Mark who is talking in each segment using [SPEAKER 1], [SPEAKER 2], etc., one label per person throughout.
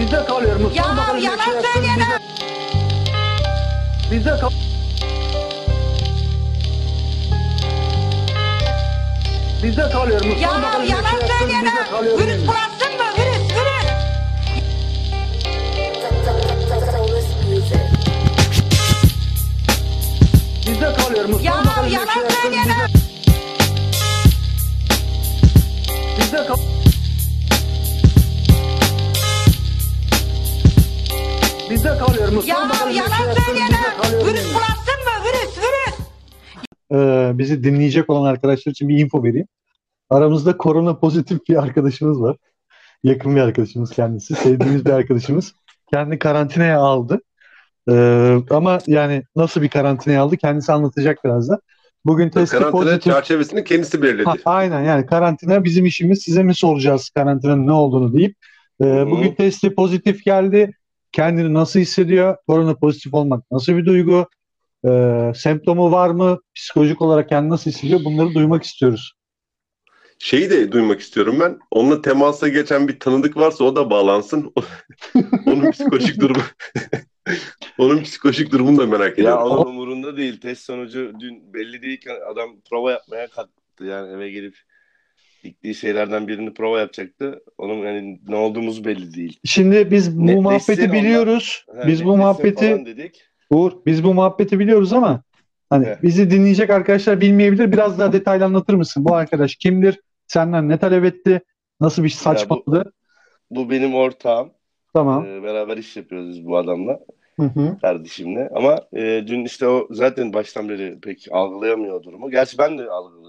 [SPEAKER 1] Bizde kalıyor Mustafa
[SPEAKER 2] Ya yalan
[SPEAKER 1] şey yapsın,
[SPEAKER 2] söyleme.
[SPEAKER 1] Bizde, bizde kal... Bizde kalıyor Mustafa
[SPEAKER 2] Ya yalan
[SPEAKER 1] şey yapsın,
[SPEAKER 2] söyleme.
[SPEAKER 1] bizde kalıyor.
[SPEAKER 2] Virüs bulaşsın mı? Virüs, virüs.
[SPEAKER 1] Bizde kalıyor Mustafa
[SPEAKER 2] Ya yalan
[SPEAKER 1] şey yapsın,
[SPEAKER 2] söyleme.
[SPEAKER 1] bizde... Bizde kal... Bizde kalıyor Mustafa
[SPEAKER 2] yalan
[SPEAKER 1] bizde kalıyor.
[SPEAKER 2] Virüs bulaşsın mı? Virüs, virüs.
[SPEAKER 3] Ee, bizi dinleyecek olan arkadaşlar için bir info vereyim. Aramızda korona pozitif bir arkadaşımız var. Yakın bir arkadaşımız kendisi. Sevdiğimiz bir arkadaşımız. Kendi karantinaya aldı. Ee, ama yani nasıl bir karantinaya aldı kendisi anlatacak birazdan. Bugün testi
[SPEAKER 4] Karantina
[SPEAKER 3] pozitif.
[SPEAKER 4] çerçevesini kendisi belirledi.
[SPEAKER 3] Ha, aynen yani karantina bizim işimiz. Size mi soracağız karantinanın ne olduğunu deyip. Ee, bugün testi pozitif geldi. Kendini nasıl hissediyor? Korona pozitif olmak nasıl bir duygu? Ee, semptomu var mı? Psikolojik olarak kendini nasıl hissediyor? Bunları duymak istiyoruz.
[SPEAKER 4] Şeyi de duymak istiyorum ben. Onunla temasa geçen bir tanıdık varsa o da bağlansın. Onun psikolojik durumu. Onun psikolojik durumunu da merak
[SPEAKER 5] Ya
[SPEAKER 4] ediyorum.
[SPEAKER 5] onun umurunda değil. Test sonucu dün belli değilken adam prova yapmaya kalktı. Yani eve gelip diktiği şeylerden birini prova yapacaktı. Onun yani ne olduğumuz belli değil.
[SPEAKER 3] Şimdi biz bu
[SPEAKER 5] Netleşsin
[SPEAKER 3] muhabbeti
[SPEAKER 5] onlar.
[SPEAKER 3] biliyoruz.
[SPEAKER 5] Ha,
[SPEAKER 3] Biz bu muhabbeti
[SPEAKER 5] dedik.
[SPEAKER 3] Uğur, biz bu muhabbeti biliyoruz ama hani
[SPEAKER 5] Evet.
[SPEAKER 3] bizi dinleyecek arkadaşlar bilmeyebilir. Biraz daha detaylı anlatır mısın? Bu arkadaş kimdir? Senden ne talep etti? Nasıl bir saçmaladı?
[SPEAKER 5] Bu benim ortağım.
[SPEAKER 3] Tamam.
[SPEAKER 5] Ee, beraber iş yapıyoruz biz bu adamla.
[SPEAKER 3] Hı hı.
[SPEAKER 5] kardeşimle. Ama e, dün işte o zaten baştan beri pek algılayamıyor durumu. Gerçi ben de algılayamıyorum.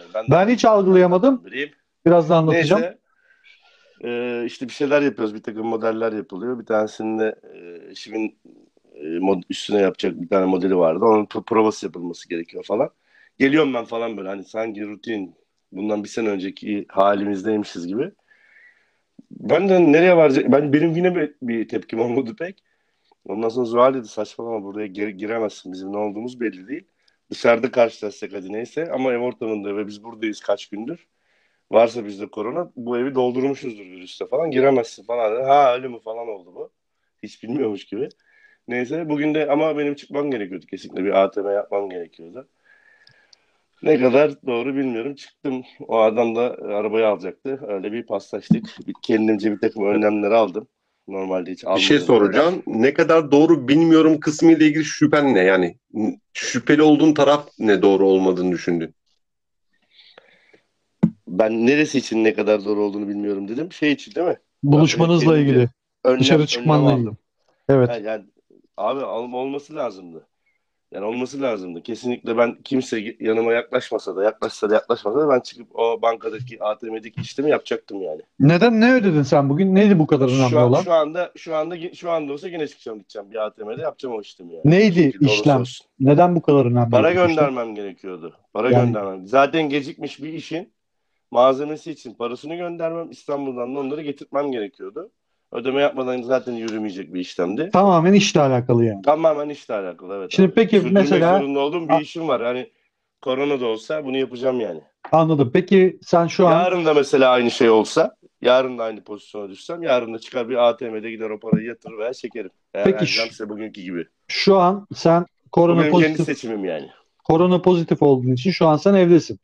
[SPEAKER 5] Yani. Ben,
[SPEAKER 3] Ben hiç algılayamadım.
[SPEAKER 5] biriyim.
[SPEAKER 3] Biraz daha anlatacağım.
[SPEAKER 5] Neyse. E, işte bir şeyler yapıyoruz. Bir takım modeller yapılıyor. Bir tanesinde e, eşimin e, mod- üstüne yapacak bir tane modeli vardı. Onun pro- provası yapılması gerekiyor falan. Geliyorum ben falan böyle hani sanki rutin bundan bir sene önceki halimizdeymişiz gibi. Ben de nereye varacak? Ben benim yine bir, bir tepkim olmadı pek. Ondan sonra Zuhal dedi saçmalama buraya gir- giremezsin. Bizim ne olduğumuz belli değil. Dışarıda karşılaşsak hadi neyse ama ev ortamında ve biz buradayız kaç gündür. Varsa bizde korona bu evi doldurmuşuzdur virüste falan giremezsin falan. Ha öyle mi falan oldu bu. Hiç bilmiyormuş gibi. Neyse bugün de ama benim çıkmam gerekiyordu kesinlikle bir ATM yapmam gerekiyordu. Ne kadar doğru bilmiyorum. Çıktım. O adam da arabayı alacaktı. Öyle bir paslaştık. Kendimce bir takım önlemler aldım. Normalde hiç
[SPEAKER 4] Bir şey soracağım. Ne kadar doğru bilmiyorum kısmı ile ilgili şüphen ne? Yani şüpheli olduğun taraf ne doğru olmadığını düşündün?
[SPEAKER 5] Ben neresi için ne kadar doğru olduğunu bilmiyorum dedim. Şey için değil mi?
[SPEAKER 3] Buluşmanızla ilgili.
[SPEAKER 5] Önlem,
[SPEAKER 3] Dışarı çıkmanla ilgili. Evet.
[SPEAKER 5] Ha, yani, abi olması lazımdı. Yani olması lazımdı. Kesinlikle ben kimse yanıma yaklaşmasa da yaklaşsa da yaklaşmasa da ben çıkıp o bankadaki ATM'deki işlemi yapacaktım yani.
[SPEAKER 3] Neden ne ödedin sen bugün? Neydi bu kadar önemli
[SPEAKER 5] Şu, an,
[SPEAKER 3] olan?
[SPEAKER 5] şu anda şu anda şu anda olsa yine çıkacağım gideceğim bir ATM'de yapacağım o işlemi yani.
[SPEAKER 3] Neydi işlem?
[SPEAKER 5] olsun.
[SPEAKER 3] Neden bu kadar önemli?
[SPEAKER 5] Para
[SPEAKER 3] bu işlem?
[SPEAKER 5] göndermem gerekiyordu. Para
[SPEAKER 3] Yani-
[SPEAKER 5] göndermem. Zaten gecikmiş bir işin malzemesi için parasını göndermem İstanbul'dan da onları getirtmem gerekiyordu. Ödeme yapmadan zaten yürümeyecek bir işlemdi.
[SPEAKER 3] Tamamen işle alakalı yani.
[SPEAKER 5] Tamamen işle alakalı evet.
[SPEAKER 3] Şimdi
[SPEAKER 5] abi.
[SPEAKER 3] peki
[SPEAKER 5] Sürdürmek
[SPEAKER 3] mesela-
[SPEAKER 5] zorunda olduğum bir işim var. Hani korona da olsa bunu yapacağım yani.
[SPEAKER 3] Anladım. Peki sen şu an
[SPEAKER 5] Yarın da mesela aynı şey olsa, yarın da aynı pozisyona düşsem, yarın da çıkar bir ATM'de gider o parayı yatırır veya çekerim. Eğer
[SPEAKER 3] Peki şu-
[SPEAKER 5] bugünkü gibi.
[SPEAKER 3] şu an sen korona
[SPEAKER 5] kendi
[SPEAKER 3] pozitif
[SPEAKER 5] seçimim yani.
[SPEAKER 3] korona pozitif olduğun için şu an sen evdesin.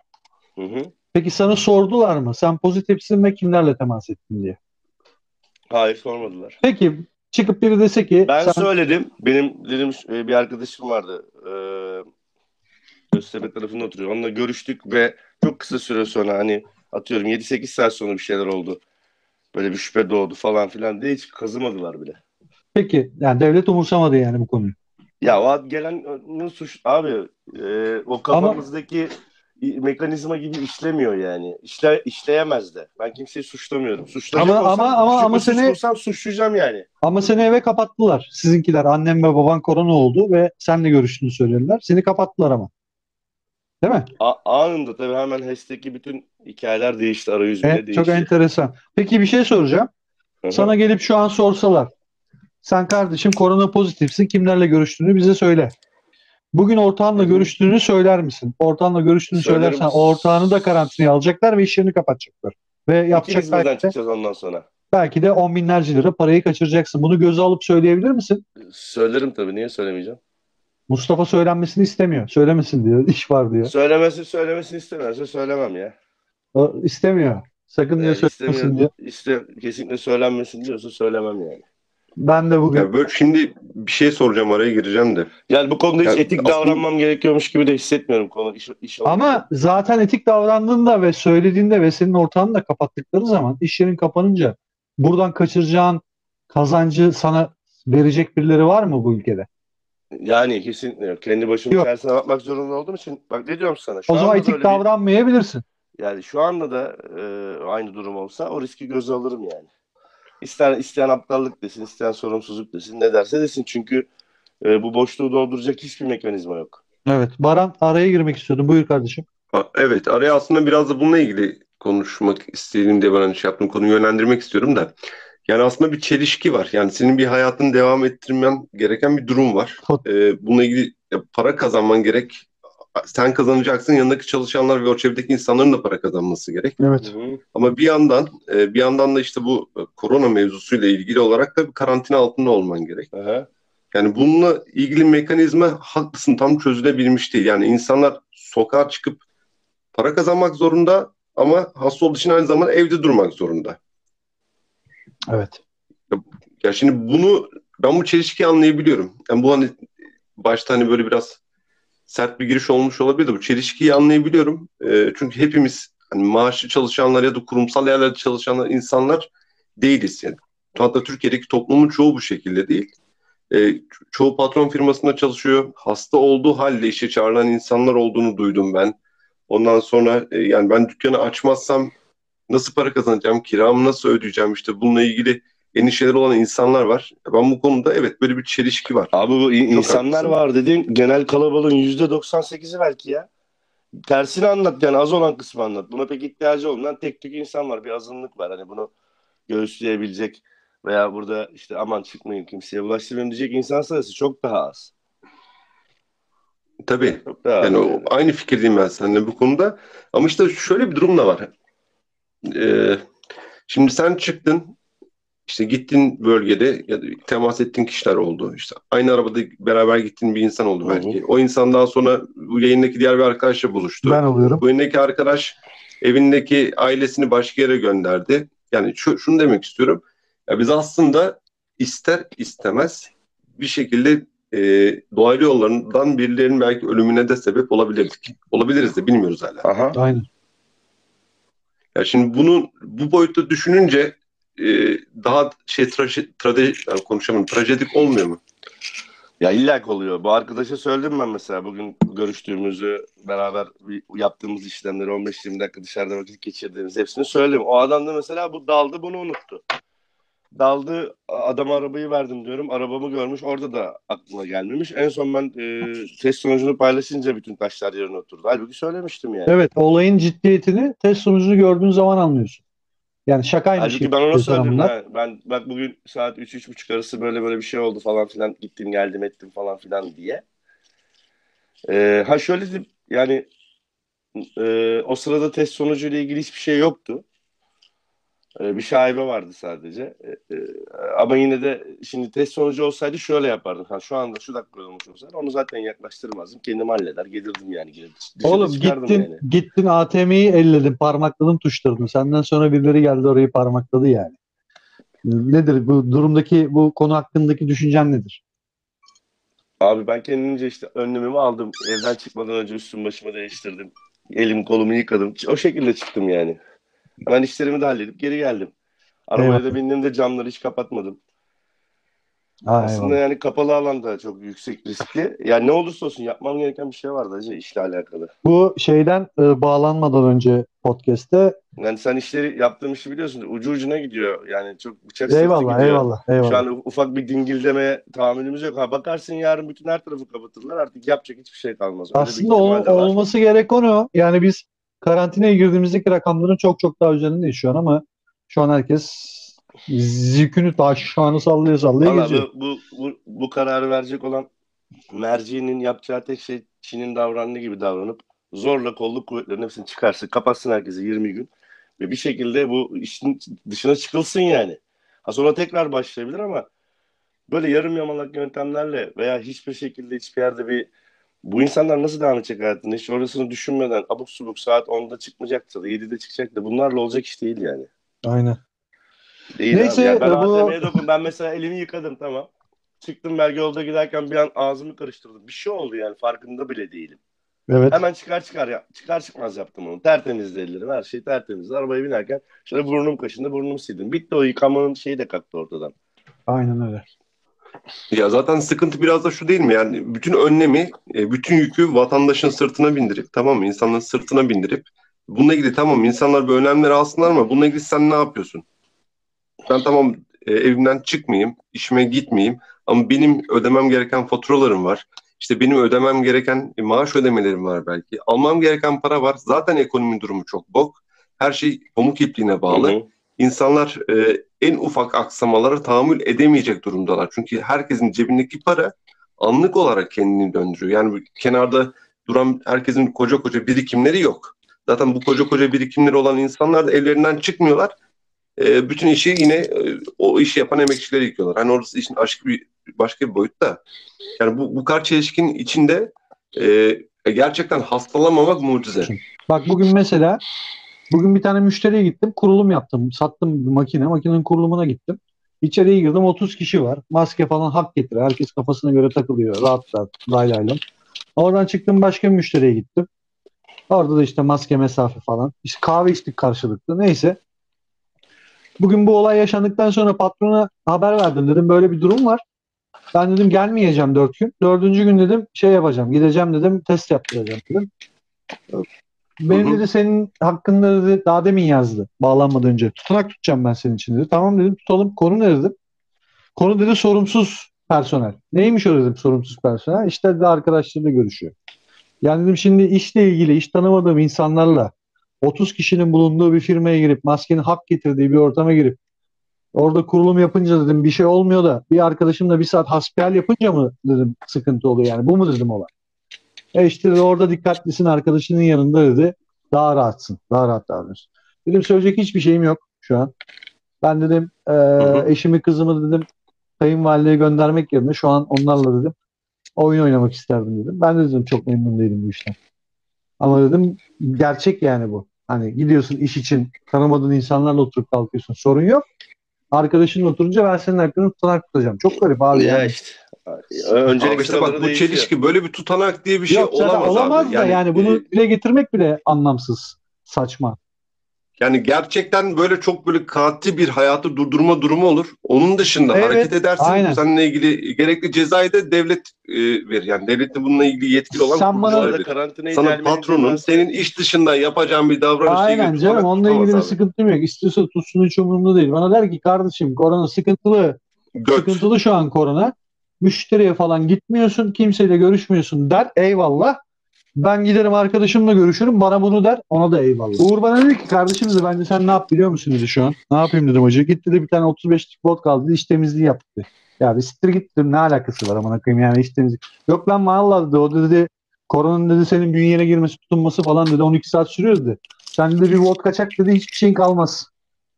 [SPEAKER 5] Hı hı.
[SPEAKER 3] Peki sana sordular mı? Sen pozitifsin ve kimlerle temas ettin diye.
[SPEAKER 5] Hayır sormadılar.
[SPEAKER 3] Peki çıkıp biri dese ki
[SPEAKER 5] Ben
[SPEAKER 3] sen
[SPEAKER 5] söyledim. Benim dedim e, bir arkadaşım vardı. Ee, Göztepe tarafında oturuyor. Onunla görüştük ve çok kısa süre sonra hani atıyorum 7-8 saat sonra bir şeyler oldu. Böyle bir şüphe doğdu falan filan diye hiç kazımadılar bile.
[SPEAKER 3] peki yani devlet umursamadı yani bu konuyu.
[SPEAKER 5] Ya o gelen suç abi e, o kafamızdaki i- mekanizma gibi işlemiyor yani. İşle, işleyemez de. Ben kimseyi suçlamıyorum. Suçlayacak
[SPEAKER 3] Ama-
[SPEAKER 5] olsam,
[SPEAKER 3] ama- ama- ama seni-
[SPEAKER 5] bulsam suçlayacağım yani.
[SPEAKER 3] Ama seni eve kapattılar. Sizinkiler annem ve baban korona oldu ve senle görüştüğünü söylediler. Seni kapattılar ama. Değil mi?
[SPEAKER 5] A- anında tabii hemen hashtag'ki bütün hikayeler değişti. Arayüz bile
[SPEAKER 3] Evet,
[SPEAKER 5] değişti.
[SPEAKER 3] çok enteresan. Peki bir şey soracağım.
[SPEAKER 5] Hı hı.
[SPEAKER 3] Sana gelip şu an sorsalar. Sen kardeşim korona pozitifsin. Kimlerle görüştüğünü bize söyle. Bugün ortağınla görüştüğünü söyler misin? Ortağınla görüştüğünü
[SPEAKER 5] Söylerim.
[SPEAKER 3] söylersen ortağını da karantinaya alacaklar ve işlerini kapatacaklar. Ve yapacak
[SPEAKER 5] İkimiz buradan
[SPEAKER 3] belki de
[SPEAKER 5] çıkacağız ondan sonra.
[SPEAKER 3] Belki de on binlerce lira parayı kaçıracaksın. Bunu göze alıp söyleyebilir misin?
[SPEAKER 5] Söylerim tabii. Niye söylemeyeceğim?
[SPEAKER 3] Mustafa söylenmesini istemiyor. Söylemesin diyor. İş var diyor.
[SPEAKER 5] Söylemesi söylemesini istemezse söylemem ya.
[SPEAKER 3] O istemiyor. Sakın diyor
[SPEAKER 5] Yani
[SPEAKER 3] söylemesin diyor.
[SPEAKER 5] iste, kesinlikle söylenmesin diyorsa söylemem yani.
[SPEAKER 3] Ben de bugün
[SPEAKER 4] Ya böyle şimdi bir şey soracağım araya gireceğim de.
[SPEAKER 5] Yani bu konuda hiç
[SPEAKER 4] Ya
[SPEAKER 5] etik
[SPEAKER 4] aslında-
[SPEAKER 5] davranmam gerekiyormuş gibi de hissetmiyorum konu iş, iş
[SPEAKER 3] ama zaten etik davrandığında ve söylediğinde ve senin ortağını da kapattıkları zaman iş yerin kapanınca buradan kaçıracağın kazancı sana verecek birileri var mı bu ülkede?
[SPEAKER 5] Yani kesinlikle yok. Kendi başımın
[SPEAKER 3] Yok.
[SPEAKER 5] içerisine bakmak zorunda olduğum için bak ne diyorum sana. Şu
[SPEAKER 3] O zaman etik
[SPEAKER 5] öyle bir-
[SPEAKER 3] davranmayabilirsin.
[SPEAKER 5] yani şu anda da e, aynı durum olsa o riski göze alırım yani. İster isteyen aptallık desin, isteyen sorumsuzluk desin, ne derse desin. Çünkü e, bu boşluğu dolduracak hiçbir mekanizma yok.
[SPEAKER 3] Evet. Baran araya girmek istiyordum. Buyur kardeşim.
[SPEAKER 4] Evet, araya aslında biraz da bununla ilgili konuşmak istediğim diye ben hani şey yaptım, konuyu yönlendirmek istiyorum da. Yani aslında bir çelişki var. Yani senin bir hayatını devam ettirmen gereken bir durum var. Ee, bununla ilgili para kazanman gerek. Sen kazanacaksın, yanındaki çalışanlar ve o çevredeki insanların da para kazanması gerek.
[SPEAKER 3] Evet.
[SPEAKER 4] Ama bir yandan, e, bir yandan da işte bu e, korona mevzusuyla ilgili olarak da bir karantina altında olman gerek.
[SPEAKER 5] Aha.
[SPEAKER 4] Yani bununla ilgili mekanizma haklısın tam çözülebilmiş değil. Yani insanlar sokağa çıkıp para kazanmak zorunda ama hasta olduğu için aynı zamanda evde durmak zorunda.
[SPEAKER 3] Evet.
[SPEAKER 4] Ya şimdi bunu ben bu çelişkiyi anlayabiliyorum. Yani bu hani başta hani böyle biraz sert bir giriş olmuş olabilir bu çelişkiyi anlayabiliyorum. Ee, çünkü hepimiz hani maaşlı çalışanlar ya da kurumsal yerlerde çalışan insanlar değiliz yani. Hatta Türkiye'deki toplumun çoğu bu şekilde değil. Ee, çoğu patron firmasında çalışıyor. Hasta olduğu halde işe çağrılan insanlar olduğunu duydum ben. Ondan sonra e, yani ben dükkanı açmazsam nasıl para kazanacağım, kiramı nasıl ödeyeceğim işte bununla ilgili endişeleri olan insanlar var. Ben bu konuda evet böyle bir çelişki var.
[SPEAKER 5] Abi bu insanlar
[SPEAKER 4] haklısın.
[SPEAKER 5] var dediğin genel kalabalığın yüzde 98'i belki ya. Tersini anlat yani az olan kısmı anlat. Buna pek ihtiyacı olmayan tek tük insan var. Bir azınlık var. Hani bunu göğüsleyebilecek veya burada işte aman çıkmayın kimseye bulaştırmayın diyecek insan sayısı çok daha az.
[SPEAKER 4] Tabii.
[SPEAKER 5] Çok daha.
[SPEAKER 4] Yani o, aynı fikirdeyim ben seninle bu konuda. Ama işte şöyle bir durum da var. Ee, şimdi sen çıktın, işte gittin bölgede ya da temas ettiğin kişiler oldu. İşte aynı arabada beraber gittiğin bir insan oldu
[SPEAKER 5] Hı hı.
[SPEAKER 4] belki. O insandan sonra bu yayındaki diğer bir arkadaşla buluştu.
[SPEAKER 3] Ben oluyorum.
[SPEAKER 4] Bu yayındaki arkadaş evindeki ailesini başka yere gönderdi. Yani şu, şunu demek istiyorum. Ya biz aslında ister istemez bir şekilde e, dolaylı yollarından birilerinin belki ölümüne de sebep olabilirdik. Olabiliriz de bilmiyoruz hala.
[SPEAKER 5] Aha.
[SPEAKER 3] Aynen.
[SPEAKER 4] Ya şimdi bunu bu boyutta düşününce e, daha şey traje, trade, yani konuşamadım, trajedik olmuyor mu?
[SPEAKER 5] Ya illa oluyor. Bu arkadaşa söyledim ben mesela bugün görüştüğümüzü beraber bir yaptığımız işlemleri 15-20 dakika dışarıda vakit geçirdiğimiz hepsini söyledim. O adam da mesela bu daldı bunu unuttu. Daldı adama arabayı verdim diyorum. Arabamı görmüş orada da aklına gelmemiş. En son ben e, test sonucunu paylaşınca bütün taşlar yerine oturdu. Halbuki söylemiştim yani.
[SPEAKER 3] Evet. Olayın ciddiyetini test sonucunu gördüğün zaman anlıyorsun. Yani şakaymış
[SPEAKER 5] Halbuki
[SPEAKER 3] gibi
[SPEAKER 5] ben ona söyledim. ha. Ben bak bugün saat 3-3.30 arası böyle böyle bir şey oldu falan filan. Gittim geldim ettim falan filan diye. Ee, ha şöyle dedim yani e, o sırada test sonucuyla ilgili hiçbir şey yoktu. Ee, bir şaibe vardı sadece. Ee, e, ama yine de şimdi test sonucu olsaydı şöyle yapardım. Ha, şu anda şu dakika olmuş olsaydı onu zaten yaklaştırmazdım. Kendim halleder gelirdim yani. Dışarı
[SPEAKER 3] Oğlum gittin
[SPEAKER 5] yani.
[SPEAKER 3] gittin ATM'yi elledin, parmakladın tuşladın. Senden sonra birileri geldi orayı parmakladı yani. Nedir bu durumdaki bu konu hakkındaki düşüncen nedir?
[SPEAKER 5] Abi ben kendimce işte önlemimi aldım. Evden çıkmadan önce üstüm başımı değiştirdim. Elim kolumu yıkadım. O şekilde çıktım yani. Ben işlerimi de halledip geri geldim. Arabaya
[SPEAKER 3] Eyvallah.
[SPEAKER 5] da bindiğimde camları hiç kapatmadım.
[SPEAKER 3] Ha,
[SPEAKER 5] Aslında
[SPEAKER 3] eyvallah.
[SPEAKER 5] yani kapalı alanda çok yüksek riskli. Yani ne olursa olsun yapmam gereken bir şey vardı acı işle alakalı.
[SPEAKER 3] Bu şeyden e, bağlanmadan önce podcast'te
[SPEAKER 5] Yani sen işleri yaptığım işi biliyorsun. Ucu ucuna gidiyor. Yani çok bıçak sırtı
[SPEAKER 3] eyvallah
[SPEAKER 5] gidiyor.
[SPEAKER 3] eyvallah eyvallah.
[SPEAKER 5] Şu an ufak bir dingildemeye tahammülümüz yok. Ha bakarsın yarın bütün her tarafı kapatırlar. Artık yapacak hiçbir şey kalmaz. Öyle bir
[SPEAKER 3] Aslında o-
[SPEAKER 5] ihtimal de var.
[SPEAKER 3] olması gereken o. Yani biz karantinaya girdiğimizdeki rakamların çok çok daha üzerindeyiz şu an ama şu an herkes zikünü taşağını sallaya sallaya
[SPEAKER 5] Valla
[SPEAKER 3] geziyor.
[SPEAKER 5] bu, bu, bu, bu kararı verecek olan merciğinin yapacağı tek şey Çin'in davrandığı gibi davranıp zorla kolluk kuvvetlerinin hepsini çıkarsın, kapatsın herkesi 20 gün. Ve bir şekilde bu işin dışına çıkılsın yani. Ha sonra tekrar başlayabilir ama böyle yarım yamalak yöntemlerle veya hiçbir şekilde hiçbir yerde bir bu insanlar nasıl devam edecek hayatını hiç orasını düşünmeden abuk subuk saat 10'da çıkmayacaksa da 7'de çıkacak da bunlarla olacak iş değil yani.
[SPEAKER 3] Aynen.
[SPEAKER 5] Değil
[SPEAKER 3] Neyse,
[SPEAKER 5] abi. Yani ben
[SPEAKER 3] bu-
[SPEAKER 5] ATM'ye dokun. Ben mesela elimi yıkadım tamam. Çıktım belki yolda giderken bir an ağzımı karıştırdım. Bir şey oldu yani farkında bile değilim.
[SPEAKER 3] Evet.
[SPEAKER 5] Hemen çıkar çıkar ya çıkar çıkmaz yaptım onu. Tertemizdi ellerim. Her şey tertemizdi. Arabaya binerken şöyle burnum kaşındı burnumu sildim. Bitti o yıkamanın şeyi de kalktı ortadan.
[SPEAKER 3] Aynen öyle.
[SPEAKER 4] Ya zaten sıkıntı biraz da şu değil mi? Yani bütün önlemi, e, bütün yükü vatandaşın sırtına bindirip, tamam mı? İnsanların sırtına bindirip, bununla ilgili tamam insanlar bu önlemleri alsınlar ama bununla ilgili sen ne yapıyorsun? Ben tamam e, evimden çıkmayayım, işime gitmeyeyim ama benim ödemem gereken faturalarım var. İşte benim ödemem gereken e, maaş ödemelerim var belki. Almam gereken para var. Zaten ekonomi durumu çok bok. Her şey pamuk ipliğine bağlı.
[SPEAKER 5] Hı hı.
[SPEAKER 4] İnsanlar e, en ufak aksamalara tahammül edemeyecek durumdalar. Çünkü herkesin cebindeki para anlık olarak kendini döndürüyor. Yani kenarda duran herkesin koca koca birikimleri yok. Zaten bu koca koca birikimleri olan insanlar da evlerinden çıkmıyorlar. E, bütün işi yine e, o işi yapan emekçileri yıkıyorlar. Hani orası işin aşkı bir başka bir boyut da. Yani bu, bu kadar çelişkinin içinde e, gerçekten hastalamamak mucize.
[SPEAKER 3] Bak bugün mesela bugün bir tane müşteriye gittim. Kurulum yaptım. Sattım bir makine. Makinenin kurulumuna gittim. İçeriye girdim 30 kişi var. Maske falan hak getire. Herkes kafasına göre takılıyor. Rahat rahat. Lay. Oradan çıktım başka bir müşteriye gittim. Orada da işte maske mesafe falan. İşte kahve içtik karşılıklı. Neyse. Bugün bu olay yaşandıktan sonra patrona haber verdim. Dedim böyle bir durum var. Ben dedim gelmeyeceğim dört gün. Dördüncü gün dedim şey yapacağım. Gideceğim dedim test yaptıracağım dedim. Benim dedi senin hakkında dedi daha demin yazdı bağlanmadan önce. Tutanak tutacağım ben senin için dedi. Tamam dedim tutalım. Konu ne dedim. Konu dedi sorumsuz personel. Neymiş o dedim sorumsuz personel. İşte dedi arkadaşlarıyla görüşüyor. Yani dedim şimdi işle ilgili iş tanımadığım insanlarla 30 kişinin bulunduğu bir firmaya girip maskenin hak getirdiği bir ortama girip orada kurulum yapınca dedim bir şey olmuyor da bir arkadaşımla bir saat hasbihal yapınca mı dedim sıkıntı oluyor yani bu mu dedim olay. E işte orada dikkatlisin arkadaşının yanında dedi daha rahatsın daha rahat davranıyorsun. Dedim söyleyecek hiçbir şeyim yok şu an. Ben dedim e, eşimi kızımı dedim kayınvalideye göndermek yerine şu an onlarla dedim oyun oynamak isterdim dedim. Ben de dedim çok memnun değilim bu işten. Ama dedim gerçek yani bu. Hani gidiyorsun iş için tanımadığın insanlarla oturup kalkıyorsun. Sorun yok. Arkadaşınla oturunca ben senin hakkını tutanak tutacağım. Çok garip abi.
[SPEAKER 5] Ya
[SPEAKER 3] yani.
[SPEAKER 5] işte. Öncelik
[SPEAKER 4] Abi işte bak bu
[SPEAKER 5] değişiyor.
[SPEAKER 4] çelişki böyle bir tutanak diye bir şey
[SPEAKER 3] Yok
[SPEAKER 4] olamaz,
[SPEAKER 3] olamaz
[SPEAKER 4] abi.
[SPEAKER 3] da yani, bunu
[SPEAKER 4] e,
[SPEAKER 3] dile getirmek bile anlamsız. Saçma.
[SPEAKER 4] Yani gerçekten böyle çok böyle katı bir hayatı durdurma durumu olur. Onun dışında
[SPEAKER 3] Evet,
[SPEAKER 4] hareket edersin.
[SPEAKER 3] aynen.
[SPEAKER 4] Seninle ilgili gerekli cezayı da devlet e, verir. Yani devletin bununla ilgili yetkili olan
[SPEAKER 3] Sen bana-
[SPEAKER 4] verir. Sana patronun
[SPEAKER 5] cezası-
[SPEAKER 4] senin iş dışında yapacağın bir davranış
[SPEAKER 3] Aynen canım onunla ilgili bir sıkıntım yok. İstiyorsa tutsun hiç umurumda değil. Bana der ki kardeşim korona sıkıntılı.
[SPEAKER 4] Göt.
[SPEAKER 3] Sıkıntılı şu an korona. Müşteriye falan gitmiyorsun. Kimseyle görüşmüyorsun der. Eyvallah. Ben giderim arkadaşımla görüşürüm. Bana bunu der. Ona da eyvallah. Uğur bana dedi ki kardeşim dedi bence sen ne yap biliyor musun dedi şu an. Ne yapayım dedim hoca. Gitti de bir tane 35'lik bot kaldı. İş temizliği yaptı. dedi. Ya bir siktir git dedim. Ne alakası var amına koyayım yani iş temizliği. Yok lan vallahi dedi. O dedi koronanın dedi senin bünyene girmesi tutunması falan dedi 12 saat sürüyor dedi. Sen de bir vodka çak dedi hiçbir şeyin kalmaz.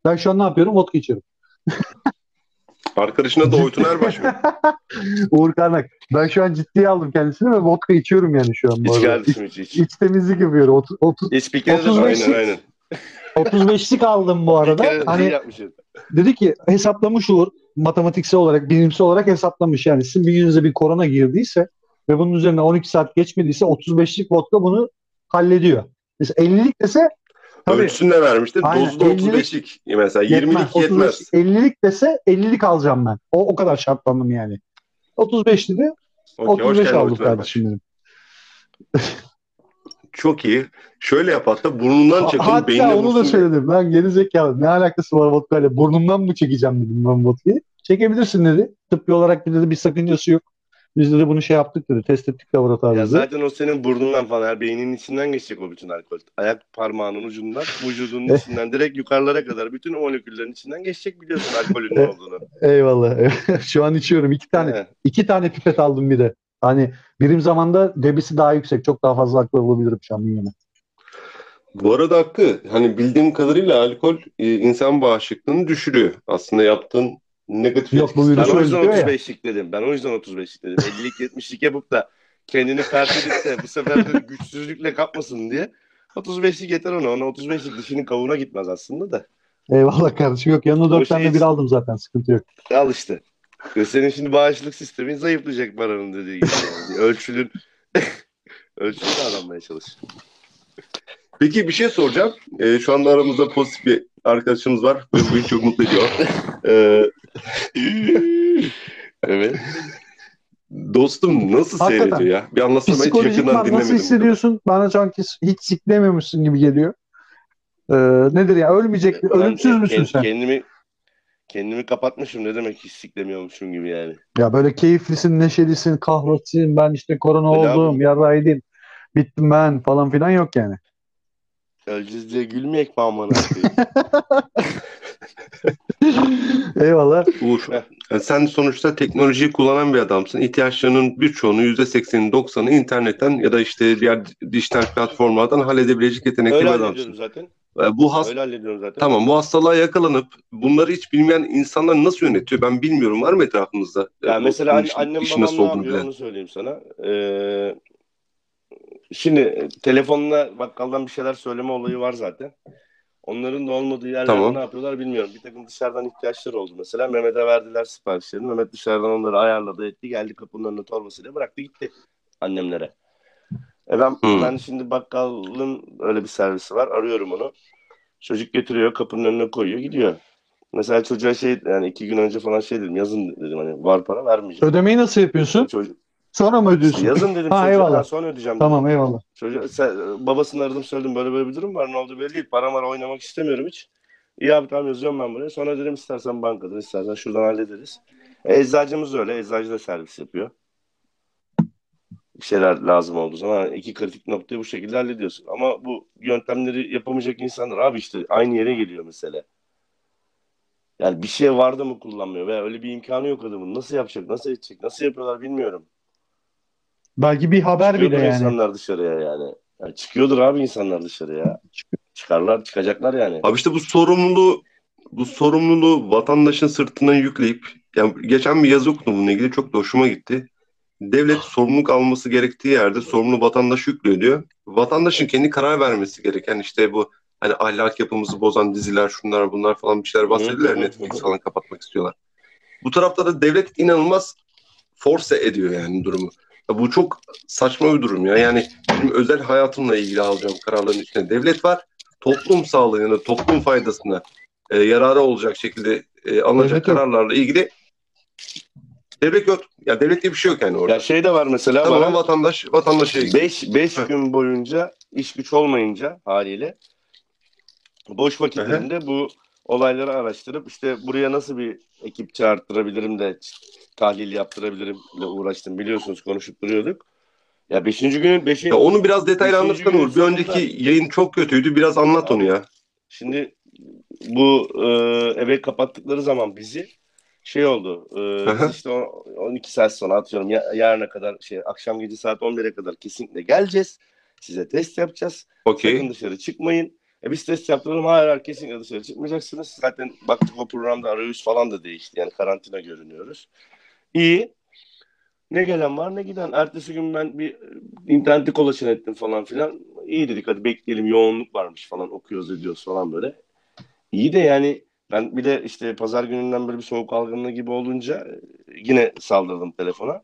[SPEAKER 3] Ben şu an ne yapıyorum? Vodka içiyorum.
[SPEAKER 4] Arkadaşına da Oytun Erbaş mı?
[SPEAKER 3] Uğur Karnak. Ben şu an ciddiye aldım kendisini ve vodka içiyorum yani şu an.
[SPEAKER 5] İç kardeşim iç iç.
[SPEAKER 3] İç temizlik yapıyorum. Otuz- otuz-
[SPEAKER 5] İç bir kere de
[SPEAKER 3] 35
[SPEAKER 5] aynen
[SPEAKER 4] aynen.
[SPEAKER 5] aynen.
[SPEAKER 3] 35'lik aldım bu
[SPEAKER 5] Bir
[SPEAKER 3] arada.
[SPEAKER 5] kere de
[SPEAKER 3] Hani
[SPEAKER 5] yapmışsın.
[SPEAKER 3] dedi ki hesaplamış Uğur matematiksel olarak, bilimsel olarak hesaplamış. Yani sizin bünyenize bir korona girdiyse ve bunun üzerine 12 saat geçmediyse 35'lik vodka bunu hallediyor. Mesela 50'lik dese tabii
[SPEAKER 4] Ölçüsünü ne vermiştir?
[SPEAKER 3] Aynen.
[SPEAKER 4] Dozu da
[SPEAKER 3] 50'lik
[SPEAKER 4] 35'lik. Mesela
[SPEAKER 3] yetmez.
[SPEAKER 4] 20'lik yetmez.
[SPEAKER 3] 50'lik dese 50'lik alacağım ben. O, o kadar şartlandım yani. 35 dedi.
[SPEAKER 4] Hoş
[SPEAKER 3] 35
[SPEAKER 4] geldin
[SPEAKER 3] aldım kardeşim dedim.
[SPEAKER 4] Çok iyi. Şöyle yap hatta burnundan çekin.
[SPEAKER 3] Hatta
[SPEAKER 4] beynine
[SPEAKER 3] onu da söyledim. Ben geri zekalı. Ne alakası var vodka ile? Burnumdan mı çekeceğim dedim ben vodkayı. Çekebilirsin dedi. Tıbbi olarak dedi bir sakıncası yok. Biz de bunu şey yaptık dedi. Test ettik laboratuvarda.
[SPEAKER 5] Ya zaten o senin burnundan falan her beyninin içinden geçecek o bütün alkol. Ayak parmağının ucundan, vücudunun
[SPEAKER 3] Eh.
[SPEAKER 5] içinden direkt yukarılara kadar bütün o moleküllerin içinden geçecek biliyorsun alkolün ne
[SPEAKER 3] Eh.
[SPEAKER 5] olduğunu.
[SPEAKER 3] Eyvallah. Şu an içiyorum. iki tane
[SPEAKER 5] He.
[SPEAKER 3] iki tane pipet aldım bir de. Hani birim zamanda debisi daha yüksek. Çok daha fazla alkol alabilirim şu an bünyeme.
[SPEAKER 4] Bu arada hakkı. Hani bildiğim kadarıyla alkol e, insan bağışıklığını düşürüyor. Aslında yaptığın negatif
[SPEAKER 3] Yok, bu
[SPEAKER 4] etkisi-
[SPEAKER 3] virüs
[SPEAKER 5] Ben o yüzden
[SPEAKER 3] diyor ya.
[SPEAKER 5] 35'lik dedim. Ben o yüzden 35'lik dedim. 50'lik 70'lik yapıp da kendini fert edip de bu sefer de güçsüzlükle kapmasın diye 35'lik yeter ona. Ona 35'lik dişinin kavuğuna gitmez aslında da.
[SPEAKER 3] Eyvallah kardeşim. Yok yanına dört
[SPEAKER 5] O şey-
[SPEAKER 3] tane bir aldım zaten. Sıkıntı yok.
[SPEAKER 5] Al işte. Senin şimdi bağışıklık sistemin zayıflayacak paranın dediği gibi. Yani. Ölçülün ölçülü davranmaya çalış.
[SPEAKER 4] Peki bir şey soracağım. Ee, şu anda aramızda pozitif bir arkadaşımız var. Ve bu beni çok mutlu ediyor. Ee,
[SPEAKER 5] evet.
[SPEAKER 4] dostum nasıl
[SPEAKER 3] Hakikaten.
[SPEAKER 4] seyrediyor ya? Bir anlatsana hiç
[SPEAKER 3] Psikolojik
[SPEAKER 4] yakından
[SPEAKER 3] nasıl
[SPEAKER 4] dinlemedim.
[SPEAKER 3] hissediyorsun? Bana sanki hiç siklemiyormuşsun gibi geliyor. Ee, nedir ya? Ölmeyecek,
[SPEAKER 5] Ben
[SPEAKER 3] ölümsüz
[SPEAKER 5] ke-
[SPEAKER 3] müsün sen?
[SPEAKER 5] Kendimi kendimi kapatmışım ne demek hissiklemiyormuşum gibi yani.
[SPEAKER 3] Ya böyle keyiflisin, neşelisin, kahrolsun. Ben işte korona
[SPEAKER 5] Öyle
[SPEAKER 3] oldum, yarraydın. Bittim ben falan filan yok yani.
[SPEAKER 5] Öleceğiz diye gülmeyek mi amına koyayım?
[SPEAKER 3] Eyvallah.
[SPEAKER 4] Uğur, yani sen sonuçta teknolojiyi kullanan bir adamsın. İhtiyaçlarının birçoğunu %80'ini 90'ı internetten ya da işte diğer dijital platformlardan halledebilecek yetenekli
[SPEAKER 5] Öyle
[SPEAKER 4] bir
[SPEAKER 5] hallediyorum
[SPEAKER 4] adamsın.
[SPEAKER 5] zaten.
[SPEAKER 4] Ee, Bu has
[SPEAKER 5] Öyle hallediyorum zaten.
[SPEAKER 4] Tamam bu hastalığa yakalanıp bunları hiç bilmeyen insanlar nasıl yönetiyor? Ben bilmiyorum. Var mı etrafımızda?
[SPEAKER 5] Ya
[SPEAKER 4] Ee,
[SPEAKER 5] mesela
[SPEAKER 4] işin-
[SPEAKER 5] annem babam ne yapıyor
[SPEAKER 4] bilen?
[SPEAKER 5] onu söyleyeyim sana. Ee, şimdi telefonla bakkaldan bir şeyler söyleme olayı var zaten. Onların da olmadığı yerlerde
[SPEAKER 4] Tamam.
[SPEAKER 5] ne yapıyorlar bilmiyorum. Bir takım dışarıdan ihtiyaçları oldu mesela. Mehmet'e verdiler siparişlerini. Mehmet dışarıdan onları ayarladı etti. Geldi kapının önüne torbasıyla bıraktı gitti annemlere. E ben,
[SPEAKER 4] Hmm.
[SPEAKER 5] ben şimdi bakkalın öyle bir servisi var. Arıyorum onu. Çocuk getiriyor kapının önüne koyuyor gidiyor. Mesela çocuğa şey yani iki gün önce falan şey dedim yazın dedim hani var para vermeyeceğim.
[SPEAKER 3] Ödemeyi nasıl yapıyorsun?
[SPEAKER 5] Çocuk,
[SPEAKER 3] Sonra mı ödüyorsun?
[SPEAKER 5] yazın dedim
[SPEAKER 3] Ha,
[SPEAKER 5] çocuğa
[SPEAKER 3] eyvallah.
[SPEAKER 5] "Ha, sonra ödeyeceğim.
[SPEAKER 3] Tamam eyvallah.
[SPEAKER 5] Çocuğa, sen- babasını aradım söyledim böyle böyle bir durum var ne oldu belli değil. Param var oynamak istemiyorum hiç. İyi abi tamam yazıyorum ben buraya. Sonra dedim istersen bankadan istersen şuradan hallederiz. E, eczacımız öyle. Eczacı da servis yapıyor. Bir şeyler lazım olduğu zaman iki kritik noktayı bu şekilde hallediyorsun. Ama bu yöntemleri yapamayacak insanlar abi işte aynı yere geliyor mesele. Yani bir şey var da mı kullanmıyor veya öyle bir imkanı yok adamın. Nasıl yapacak, nasıl edecek, nasıl yapıyorlar bilmiyorum.
[SPEAKER 3] Belki bir haber bile
[SPEAKER 5] Çıkıyordur
[SPEAKER 3] yani.
[SPEAKER 5] insanlar dışarıya yani. yani. Çıkıyordur abi insanlar dışarıya. Çıkarlar, çıkacaklar yani.
[SPEAKER 4] Abi işte bu sorumluluğu bu sorumluluğu vatandaşın sırtına yükleyip yani geçen bir yazı okudum bununla ilgili çok da hoşuma gitti. Devlet sorumluluk alması gerektiği yerde sorumlu vatandaş yüklüyor diyor. Vatandaşın kendi karar vermesi gereken işte bu hani ahlak yapımızı bozan diziler şunlar bunlar falan bir şeyler bahsediyorlar. Netflix falan kapatmak istiyorlar. Bu tarafta da devlet inanılmaz force ediyor yani durumu. Ya bu çok saçma bir durum ya. Yani benim özel hayatımla ilgili alacağım kararların içinde devlet var. Toplum sağlığına, toplum faydasına e, yararı olacak şekilde e, alınacak
[SPEAKER 3] yok.
[SPEAKER 4] kararlarla ilgili devlet yok. Ya devlet diye bir şey yok yani orada.
[SPEAKER 5] Ya şey de var mesela
[SPEAKER 4] Tamamen
[SPEAKER 5] bana
[SPEAKER 4] vatandaş vatandaşa ilgili.
[SPEAKER 5] 5 5
[SPEAKER 4] Heh.
[SPEAKER 5] gün boyunca iş güç olmayınca haliyle boş vakitlerinde bu olayları araştırıp işte buraya nasıl bir ekip çağırttırabilirim de tahlil yaptırabilirim ile uğraştım. Biliyorsunuz konuşup duruyorduk. Ya 5. günün 5.
[SPEAKER 4] Ya onu biraz detaylı anlatsana Uğur. Bir önceki
[SPEAKER 5] sonunda-
[SPEAKER 4] yayın çok kötüydü. Biraz anlat onu ya.
[SPEAKER 5] Şimdi bu e, eve kapattıkları zaman bizi şey oldu. E, işte o- 12 saat sonra atıyorum ya, yarına kadar şey akşam gece saat 11'e kadar kesinlikle geleceğiz. Size test yapacağız. Sakın
[SPEAKER 4] Okey.
[SPEAKER 5] dışarı çıkmayın. E biz test yaptıralım. Hayır hayır kesinlikle dışarı çıkmayacaksınız. Zaten baktık o programda arayüz falan da değişti. Yani karantina görünüyoruz. İyi. Ne gelen var ne giden. Ertesi gün ben bir e, interneti kolaçan ettim falan filan. İyi dedik hadi bekleyelim yoğunluk varmış falan okuyoruz ediyoruz falan böyle. İyi de yani ben bir de işte pazar gününden böyle bir soğuk algınlığı gibi olunca e, yine saldırdım telefona.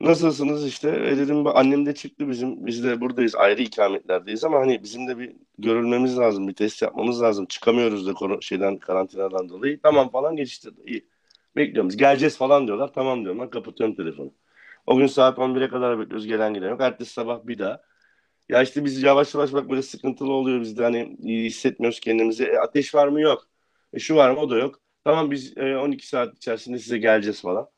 [SPEAKER 5] Nasılsınız işte e dedim "Bak, annem de çıktı bizim biz de buradayız ayrı ikametlerdeyiz ama hani bizim de bir görülmemiz lazım bir test yapmamız lazım çıkamıyoruz da şeyden karantinadan dolayı tamam falan geçiştirdi iyi bekliyoruz. Geleceğiz falan diyorlar. Tamam diyorum ben kapatıyorum telefonu. O gün saat 11'e kadar bekliyoruz gelen gelen yok. Ertesi sabah bir daha. Ya işte biz yavaş yavaş bak böyle sıkıntılı oluyor bizde. Hani iyi hissetmiyoruz kendimizi. E, ateş var mı? Yok. E, şu var mı? O da yok. Tamam biz e, 12 saat içerisinde size geleceğiz falan.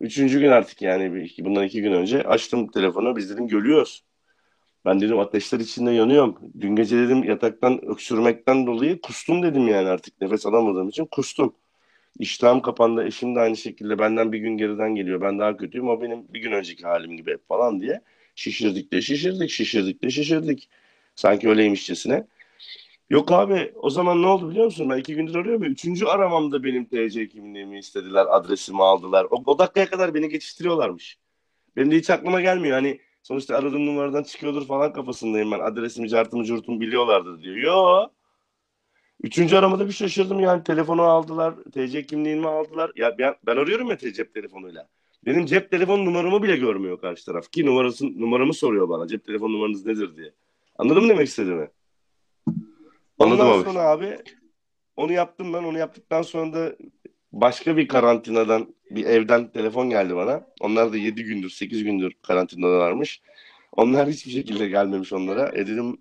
[SPEAKER 5] Üçüncü gün artık yani bundan iki gün önce açtım telefonu. Biz dedim görüyoruz. Ben dedim ateşler içinde yanıyorum. Dün gece dedim yataktan öksürmekten dolayı kustum dedim yani artık. Nefes alamadığım için kustum. İştahım kapandı. Eşim de aynı şekilde benden bir gün geriden geliyor. Ben daha kötüyüm. O benim bir gün önceki halim gibi hep falan diye. Şişirdik de şişirdik, şişirdik de şişirdik. Sanki öyleymişçesine. Yok abi o zaman ne oldu biliyor musun? Ben iki gündür arıyorum ya. Üçüncü aramamda benim TC kimliğimi istediler. Adresimi aldılar. O, o dakikaya kadar beni geçiştiriyorlarmış. Benim de hiç aklıma gelmiyor. Hani sonuçta aradığım numaradan çıkıyordur falan kafasındayım ben. Adresimi, cartımı, curtumu biliyorlardır diyor. Yo. Üçüncü aramada bir şaşırdım yani. Telefonu aldılar. TC kimliğimi aldılar. Ya ben, ben arıyorum ya cep telefonuyla. Benim cep telefon numaramı bile görmüyor karşı taraf. Ki numarası, numaramı soruyor bana. Cep telefon numaranız nedir diye. Anladın mı demek istediğimi?
[SPEAKER 4] Anladım
[SPEAKER 5] Ondan
[SPEAKER 4] abi.
[SPEAKER 5] sonra abi onu yaptım ben. Onu yaptıktan sonra da başka bir karantinadan bir evden telefon geldi bana. Onlar da 7 gündür 8 gündür karantinadalarmış. Onlar hiçbir şekilde gelmemiş onlara. E dedim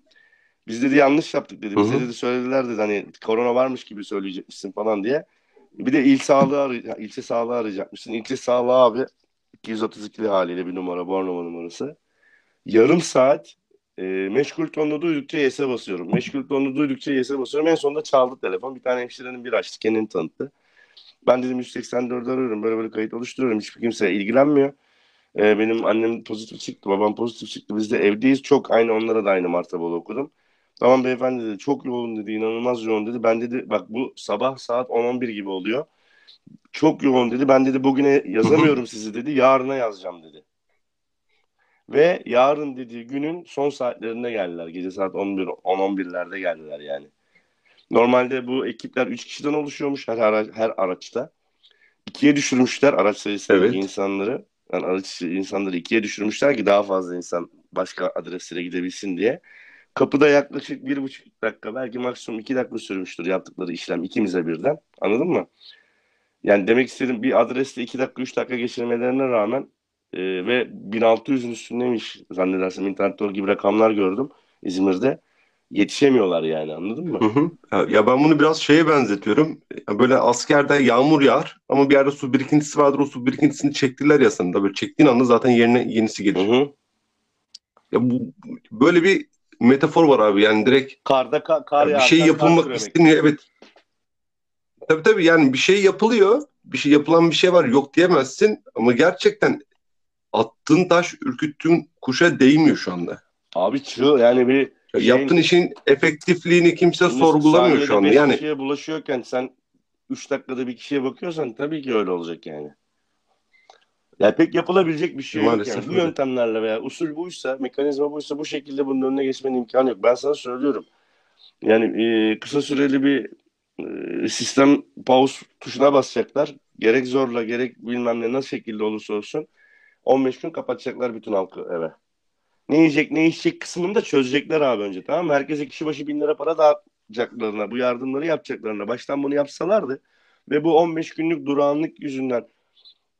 [SPEAKER 5] biz dedi yanlış yaptık dedi. Bize dedi söylediler dedi hani korona varmış gibi söyleyecekmişsin falan diye. Bir de il sağlığı aray- ilçe sağlığı arayacakmışsın. İlçe sağlığı abi 232'li haliyle bir numara Bornova numarası. Yarım saat e, meşgul tonlu duydukça yes'e basıyorum. Meşgul tonlu duydukça yes'e basıyorum. En sonunda çaldı telefon. Bir tane hemşirenin bir açtı. Kendini tanıttı. Ben dedim 184 arıyorum. Böyle böyle kayıt oluşturuyorum. Hiçbir kimse ilgilenmiyor. E, benim annem pozitif çıktı. Babam pozitif çıktı. Biz de evdeyiz. Çok aynı onlara da aynı martabalı okudum. Tamam beyefendi dedi. Çok yoğun dedi. inanılmaz yoğun dedi. Ben dedi bak bu sabah saat 10-11 gibi oluyor. Çok yoğun dedi. Ben dedi bugüne yazamıyorum sizi dedi. Yarına yazacağım dedi. Ve yarın dediği günün son saatlerinde geldiler. Gece saat 11 10-11'lerde geldiler yani. Normalde bu ekipler 3 kişiden oluşuyormuş her, ara- her araçta. İkiye düşürmüşler araç sayısındaki
[SPEAKER 4] Evet.
[SPEAKER 5] insanları. Yani araç insanları ikiye düşürmüşler ki daha fazla insan başka adreslere gidebilsin diye. Kapıda yaklaşık bir buçuk dakika belki maksimum iki dakika sürmüştür yaptıkları işlem ikimize birden. Anladın mı? Yani demek istediğim bir adreste iki dakika üç dakika geçirmelerine rağmen e, ve 1600'ün üstündeymiş zannedersem internette gibi rakamlar gördüm İzmir'de. Yetişemiyorlar yani anladın mı?
[SPEAKER 4] Hı hı. Ya, ben bunu biraz şeye benzetiyorum. Böyle askerde yağmur yağar ama bir yerde su birikintisi vardır. O su birikintisini çektiler ya sanında. Böyle çektiğin anda zaten yerine yenisi
[SPEAKER 5] Hı
[SPEAKER 4] gelir.
[SPEAKER 5] hı.
[SPEAKER 4] Ya bu böyle bir metafor var abi. Yani direkt
[SPEAKER 5] Karda ka- kar
[SPEAKER 4] bir
[SPEAKER 5] yağarken
[SPEAKER 4] şey yapılmak isteniyor. Evet. Tabii tabii yani bir şey yapılıyor. Bir şey yapılan bir şey var. Yok diyemezsin. Ama gerçekten attığın taş ürküttüğün kuşa değmiyor şu anda.
[SPEAKER 5] Abi çığ yani bir Şeyin-
[SPEAKER 4] Yaptığın işin efektifliğini kimse sorgulamıyor şu anda. Yani
[SPEAKER 5] bulaşıyorken sen 3 dakikada bir kişiye bakıyorsan tabii ki öyle olacak yani. Ya pek yapılabilecek bir şey yok
[SPEAKER 4] Maalesef
[SPEAKER 5] yani. Bu
[SPEAKER 4] öyle.
[SPEAKER 5] yöntemlerle veya usul buysa, mekanizma buysa bu şekilde bunun önüne geçmenin imkanı yok. Ben sana söylüyorum. Yani e, kısa süreli bir e, sistem pause tuşuna basacaklar. Gerek zorla gerek bilmem ne nasıl şekilde olursa olsun 15 gün kapatacaklar bütün halkı eve. Ne yiyecek ne içecek kısmını da çözecekler abi önce tamam mı? Herkese kişi başı bin lira para dağıtacaklarına, bu yardımları yapacaklarına baştan bunu yapsalardı ve bu 15 günlük durağanlık yüzünden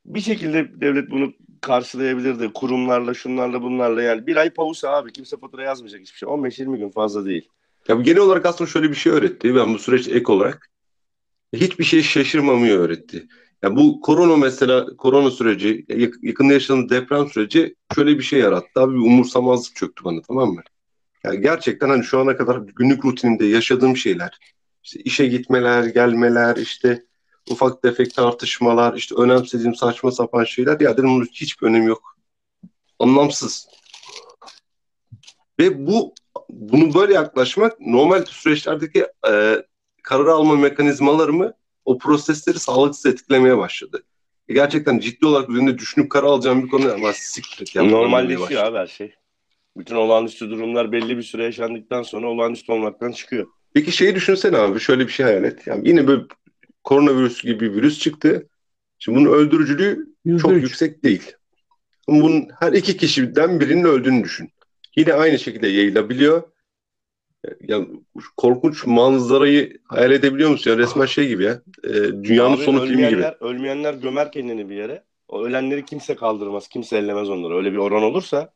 [SPEAKER 5] bir şekilde devlet bunu karşılayabilirdi. Kurumlarla, şunlarla, bunlarla yani. Bir ay pausa abi. Kimse fatura yazmayacak hiçbir şey. 15-20 gün fazla değil.
[SPEAKER 4] Ya genel olarak aslında şöyle bir şey öğretti. Ben bu süreç ek olarak hiçbir şey şaşırmamayı öğretti. Ya bu korona mesela korona süreci, yak- yakında yaşadığımız deprem süreci şöyle bir şey yarattı. Abi bir umursamazlık çöktü bana tamam mı? Yani gerçekten hani şu ana kadar günlük rutinimde yaşadığım şeyler, işte işe gitmeler, gelmeler, işte ufak tefek tartışmalar, işte önemsediğim saçma sapan şeyler ya dedim bunun hiçbir önemi yok. Anlamsız. Ve bu bunu böyle yaklaşmak normal süreçlerdeki e, karar alma mekanizmalarımı o prosesleri sağlıksız etkilemeye başladı. E, gerçekten ciddi olarak üzerinde düşünüp karar alacağım bir konu ama siktir
[SPEAKER 5] Normalleşiyor abi her şey. Bütün olağanüstü durumlar belli bir süre yaşandıktan sonra olağanüstü olmaktan çıkıyor.
[SPEAKER 4] Peki şeyi düşünsene abi şöyle bir şey hayal et. Yani yine böyle koronavirüs gibi bir virüs çıktı. Şimdi bunun öldürücülüğü çok
[SPEAKER 3] %3.
[SPEAKER 4] yüksek değil. Ama bunun her iki kişiden birinin öldüğünü düşün. Yine aynı şekilde yayılabiliyor. Ya şu korkunç manzarayı hayal edebiliyor musun? Ya resmen şey gibi ya. e, dünyanın
[SPEAKER 5] Abi
[SPEAKER 4] sonu filmi gibi.
[SPEAKER 5] ölmeyenler, ölmeyenler gömer kendini bir yere. O ölenleri kimse kaldırmaz. Kimse ellemez onları. Öyle bir oran olursa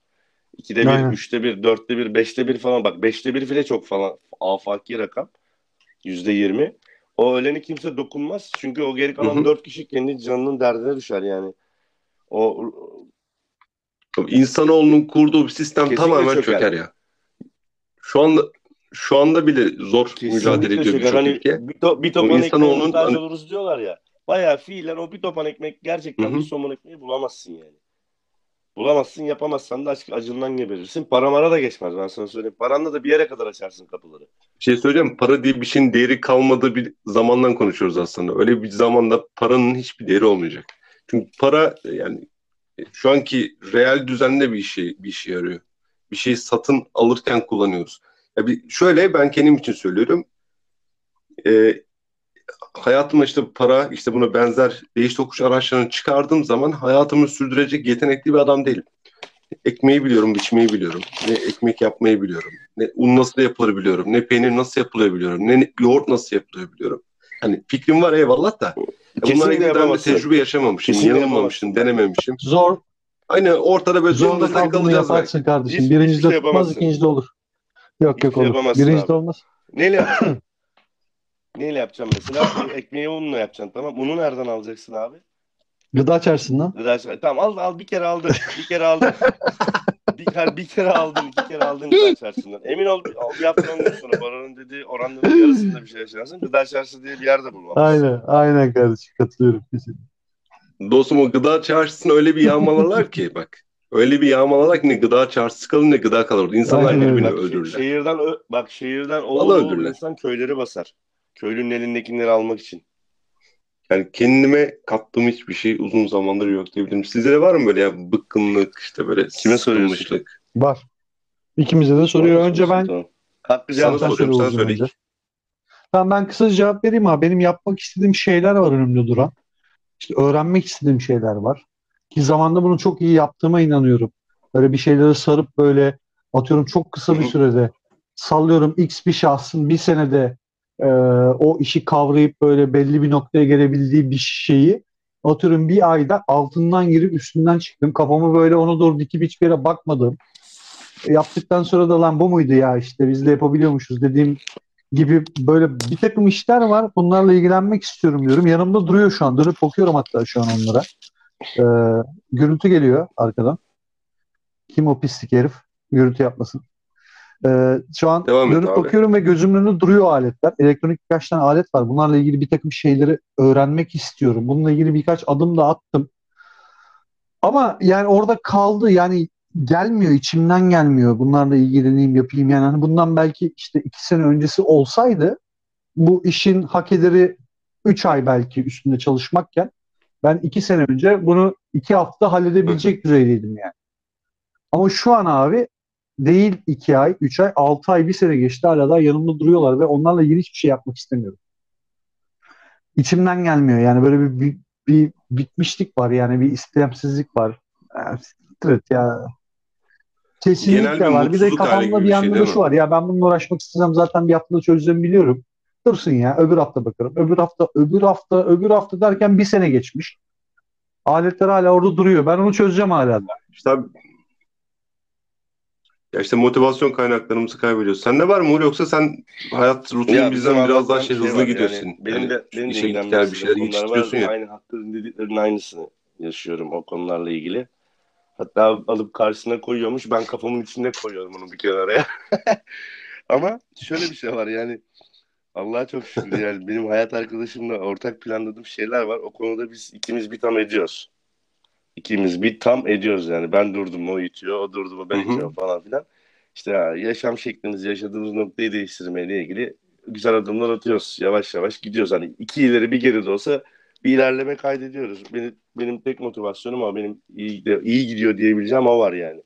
[SPEAKER 5] ikide bir,
[SPEAKER 3] Aynen.
[SPEAKER 5] üçte bir, dörtte bir, beşte bir falan. Bak beşte bir bile çok falan afaki rakam. Yüzde yirmi. O öleni kimse dokunmaz. Çünkü o geri kalan dört kişi kendi canının derdine düşer yani. O
[SPEAKER 4] İnsanoğlunun kurduğu bir sistem
[SPEAKER 5] Kesinlikle
[SPEAKER 4] tamamen
[SPEAKER 5] çöker.
[SPEAKER 4] çöker. ya. Şu anda şu anda bile zor mücadele ediyor birçok
[SPEAKER 5] Hani
[SPEAKER 4] ülke.
[SPEAKER 5] bir, to, bir topan ekmeğe
[SPEAKER 4] insanoğlunun
[SPEAKER 5] muhtaç
[SPEAKER 4] hani-
[SPEAKER 5] oluruz diyorlar ya. Bayağı fiilen o bir topan ekmek gerçekten
[SPEAKER 4] Hı hı.
[SPEAKER 5] bir somun ekmeği bulamazsın yani. Bulamazsın yapamazsan da aşk acından geberirsin. Para mara da geçmez ben sana söyleyeyim. Paranla da bir yere kadar açarsın kapıları.
[SPEAKER 4] Şey söyleyeceğim? Para diye bir şeyin değeri kalmadığı bir zamandan konuşuyoruz aslında. Öyle bir zamanda paranın hiçbir değeri olmayacak. Çünkü para yani e, şu anki reel düzende bir işe bir işe yarıyor. Bir şeyi satın alırken kullanıyoruz. Ya bir, şöyle ben kendim için söylüyorum. Ee, hayatımda işte para, işte buna benzer değiş tokuş araçlarını çıkardığım zaman hayatımı sürdürecek yetenekli bir adam değilim. Ekmeği biliyorum, biçmeyi biliyorum. Ne ekmek yapmayı biliyorum. Ne un nasıl yapılır biliyorum. Ne peynir nasıl yapılıyor biliyorum. Ne yoğurt nasıl yapılıyor biliyorum. Hani fikrim var eyvallah da.
[SPEAKER 5] Kesinlikle
[SPEAKER 4] ilgili ben bir
[SPEAKER 5] yapamazsın.
[SPEAKER 4] tecrübe yaşamamışım,
[SPEAKER 5] Kesinlikle
[SPEAKER 4] yanılmamışım, denememişim.
[SPEAKER 3] Zor.
[SPEAKER 4] Aynı ortada böyle dümdüz
[SPEAKER 3] kaldığını
[SPEAKER 4] kalacağız belki.
[SPEAKER 3] yaparsın kardeşim.
[SPEAKER 5] Hiç-
[SPEAKER 3] Birinci
[SPEAKER 5] hiçbir şey
[SPEAKER 3] de tutmaz, ikinci de olur. Yok yok
[SPEAKER 5] şey
[SPEAKER 3] olur. Birinci
[SPEAKER 5] abi.
[SPEAKER 3] de olmaz.
[SPEAKER 5] Neyle yapacaksın? Neyle yapacaksın mesela? Ekmeği unla yapacaksın tamam. Unu nereden alacaksın abi?
[SPEAKER 3] Gıda çarşısından.
[SPEAKER 5] Gıda çarşısı. Tamam al al bir kere aldın. Bir kere aldın. bir, kere, bir kere aldın. iki kere aldın gıda çarşısından. Emin ol al yaptın ondan sonra paranın dediği oranların yarısında bir şey yaşarsın. Gıda çarşısı diye bir yerde bulmam.
[SPEAKER 3] Aynen. Aynen kardeşim. Katılıyorum. kesin.
[SPEAKER 4] Dostum o gıda çarşısını öyle bir yağmalalar ki bak. Öyle bir yağmalalar ki ne gıda çarşısı kalır ne gıda kalır. İnsanlar
[SPEAKER 3] Aynen
[SPEAKER 4] birbirini
[SPEAKER 5] Bak,
[SPEAKER 4] öldürürler.
[SPEAKER 5] Şehirden bak şehirden
[SPEAKER 4] öldürürler.
[SPEAKER 5] insan köyleri basar. Köylünün elindekileri almak için.
[SPEAKER 4] Yani kendime kattığım hiçbir şey uzun zamandır yok diyebilirim. Sizde de var mı böyle ya bıkkınlık işte böyle
[SPEAKER 5] Kime soruyorsun?
[SPEAKER 4] sıkılmışlık?
[SPEAKER 3] Var. İkimize de soruyor. Önce ben
[SPEAKER 5] Tamam. Hakkı
[SPEAKER 4] Sana soruyorum,
[SPEAKER 3] söyle
[SPEAKER 4] sen söyle.
[SPEAKER 3] önce. Tamam ben kısaca cevap vereyim abi. Benim yapmak istediğim şeyler var önümde duran. İşte öğrenmek istediğim şeyler var. Ki zamanda bunu çok iyi yaptığıma inanıyorum. Böyle bir şeyleri sarıp böyle atıyorum çok kısa bir sürede sallıyorum X bir şahsın bir senede e, o işi kavrayıp böyle belli bir noktaya gelebildiği bir şeyi atıyorum bir ayda altından girip üstünden çıktım. Kafamı böyle ona doğru dikip hiçbir yere bakmadım. Yaptıktan sonra da lan bu muydu ya işte biz de yapabiliyormuşuz dediğim gibi böyle bir takım işler var. Bunlarla ilgilenmek istiyorum diyorum. Yanımda duruyor şu an. Dönüp bakıyorum hatta şu an onlara. Ee, gürültü geliyor arkadan. Kim o pislik herif? Gürültü yapmasın. Ee, şu an
[SPEAKER 4] Devam
[SPEAKER 3] dönüp
[SPEAKER 4] abi.
[SPEAKER 3] bakıyorum ve gözümün önünde duruyor aletler. Elektronik birkaç tane alet var. Bunlarla ilgili bir takım şeyleri öğrenmek istiyorum. Bununla ilgili birkaç adım da attım. Ama yani orada kaldı. Yani gelmiyor, içimden gelmiyor. Bunlarla ilgileneyim, yapayım. Yani hani bundan belki işte iki sene öncesi olsaydı bu işin hak ederi 3 ay belki üstünde çalışmakken ben iki sene önce bunu iki hafta halledebilecek düzeydeydim yani. Ama şu an abi değil iki ay, üç ay, altı ay, bir sene geçti hala da yanımda duruyorlar ve onlarla ilgili hiçbir şey yapmak istemiyorum. İçimden gelmiyor yani böyle bir, bir, bir bitmişlik var yani bir istemsizlik var. Ya, siktir et ya. Kesinlikle
[SPEAKER 4] Genel bir
[SPEAKER 3] var. Bir de kafamda bir
[SPEAKER 4] bir şey
[SPEAKER 3] şu var. Ya ben bununla uğraşmak istesem zaten bir haftada çözeceğimi biliyorum. Dursun ya. Öbür hafta bakarım. Öbür hafta, öbür hafta, öbür hafta derken bir sene geçmiş. Aletler hala orada duruyor. Ben onu çözeceğim hala. da.
[SPEAKER 4] İşte ya işte motivasyon kaynaklarımızı kaybediyoruz. Sende var mı Uğur yoksa sen hayat rutinin
[SPEAKER 5] Ya
[SPEAKER 4] bizden biraz daha şey hızlı
[SPEAKER 5] var
[SPEAKER 4] gidiyorsun.
[SPEAKER 5] Yani benim
[SPEAKER 4] Yani
[SPEAKER 5] de benim
[SPEAKER 4] bir
[SPEAKER 5] de
[SPEAKER 4] şey gider, bir şeyler yetiştiriyorsun ya.
[SPEAKER 5] Aynı Hakkı'nın dediklerinin aynısını yaşıyorum o konularla ilgili. Hatta alıp karşısına koyuyormuş. Ben kafamın içinde koyuyorum onu bir kenara. Ama şöyle bir şey var yani Allah'a çok şükür yani benim hayat arkadaşımla ortak planladığım şeyler var. O konuda biz ikimiz bir tam ediyoruz. İkimiz bir tam ediyoruz yani. Ben durdum o itiyor, o durdu mu ben
[SPEAKER 4] Hı hı.
[SPEAKER 5] itiyorum falan filan. İşte ya, yaşam şeklimizi, yaşadığımız noktayı değiştirmeyle ilgili güzel adımlar atıyoruz. Yavaş yavaş gidiyoruz. Hani iki ileri bir geri de olsa bir ilerleme kaydediyoruz. Benim, benim tek motivasyonum o. Benim iyi, gidiyor- iyi gidiyor diyebileceğim o var yani.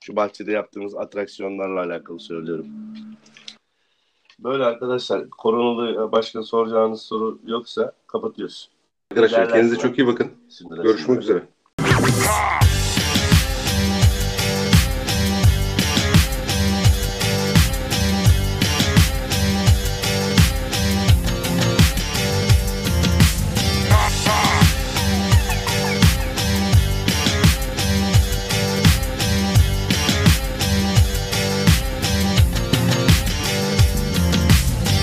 [SPEAKER 5] Şu bahçede yaptığımız atraksiyonlarla alakalı söylüyorum. Böyle arkadaşlar. Koronalı başka soracağınız soru yoksa kapatıyoruz.
[SPEAKER 4] Arkadaşlar kendinize çok iyi bakın. Görüşmek
[SPEAKER 5] şimdi de.
[SPEAKER 4] üzere.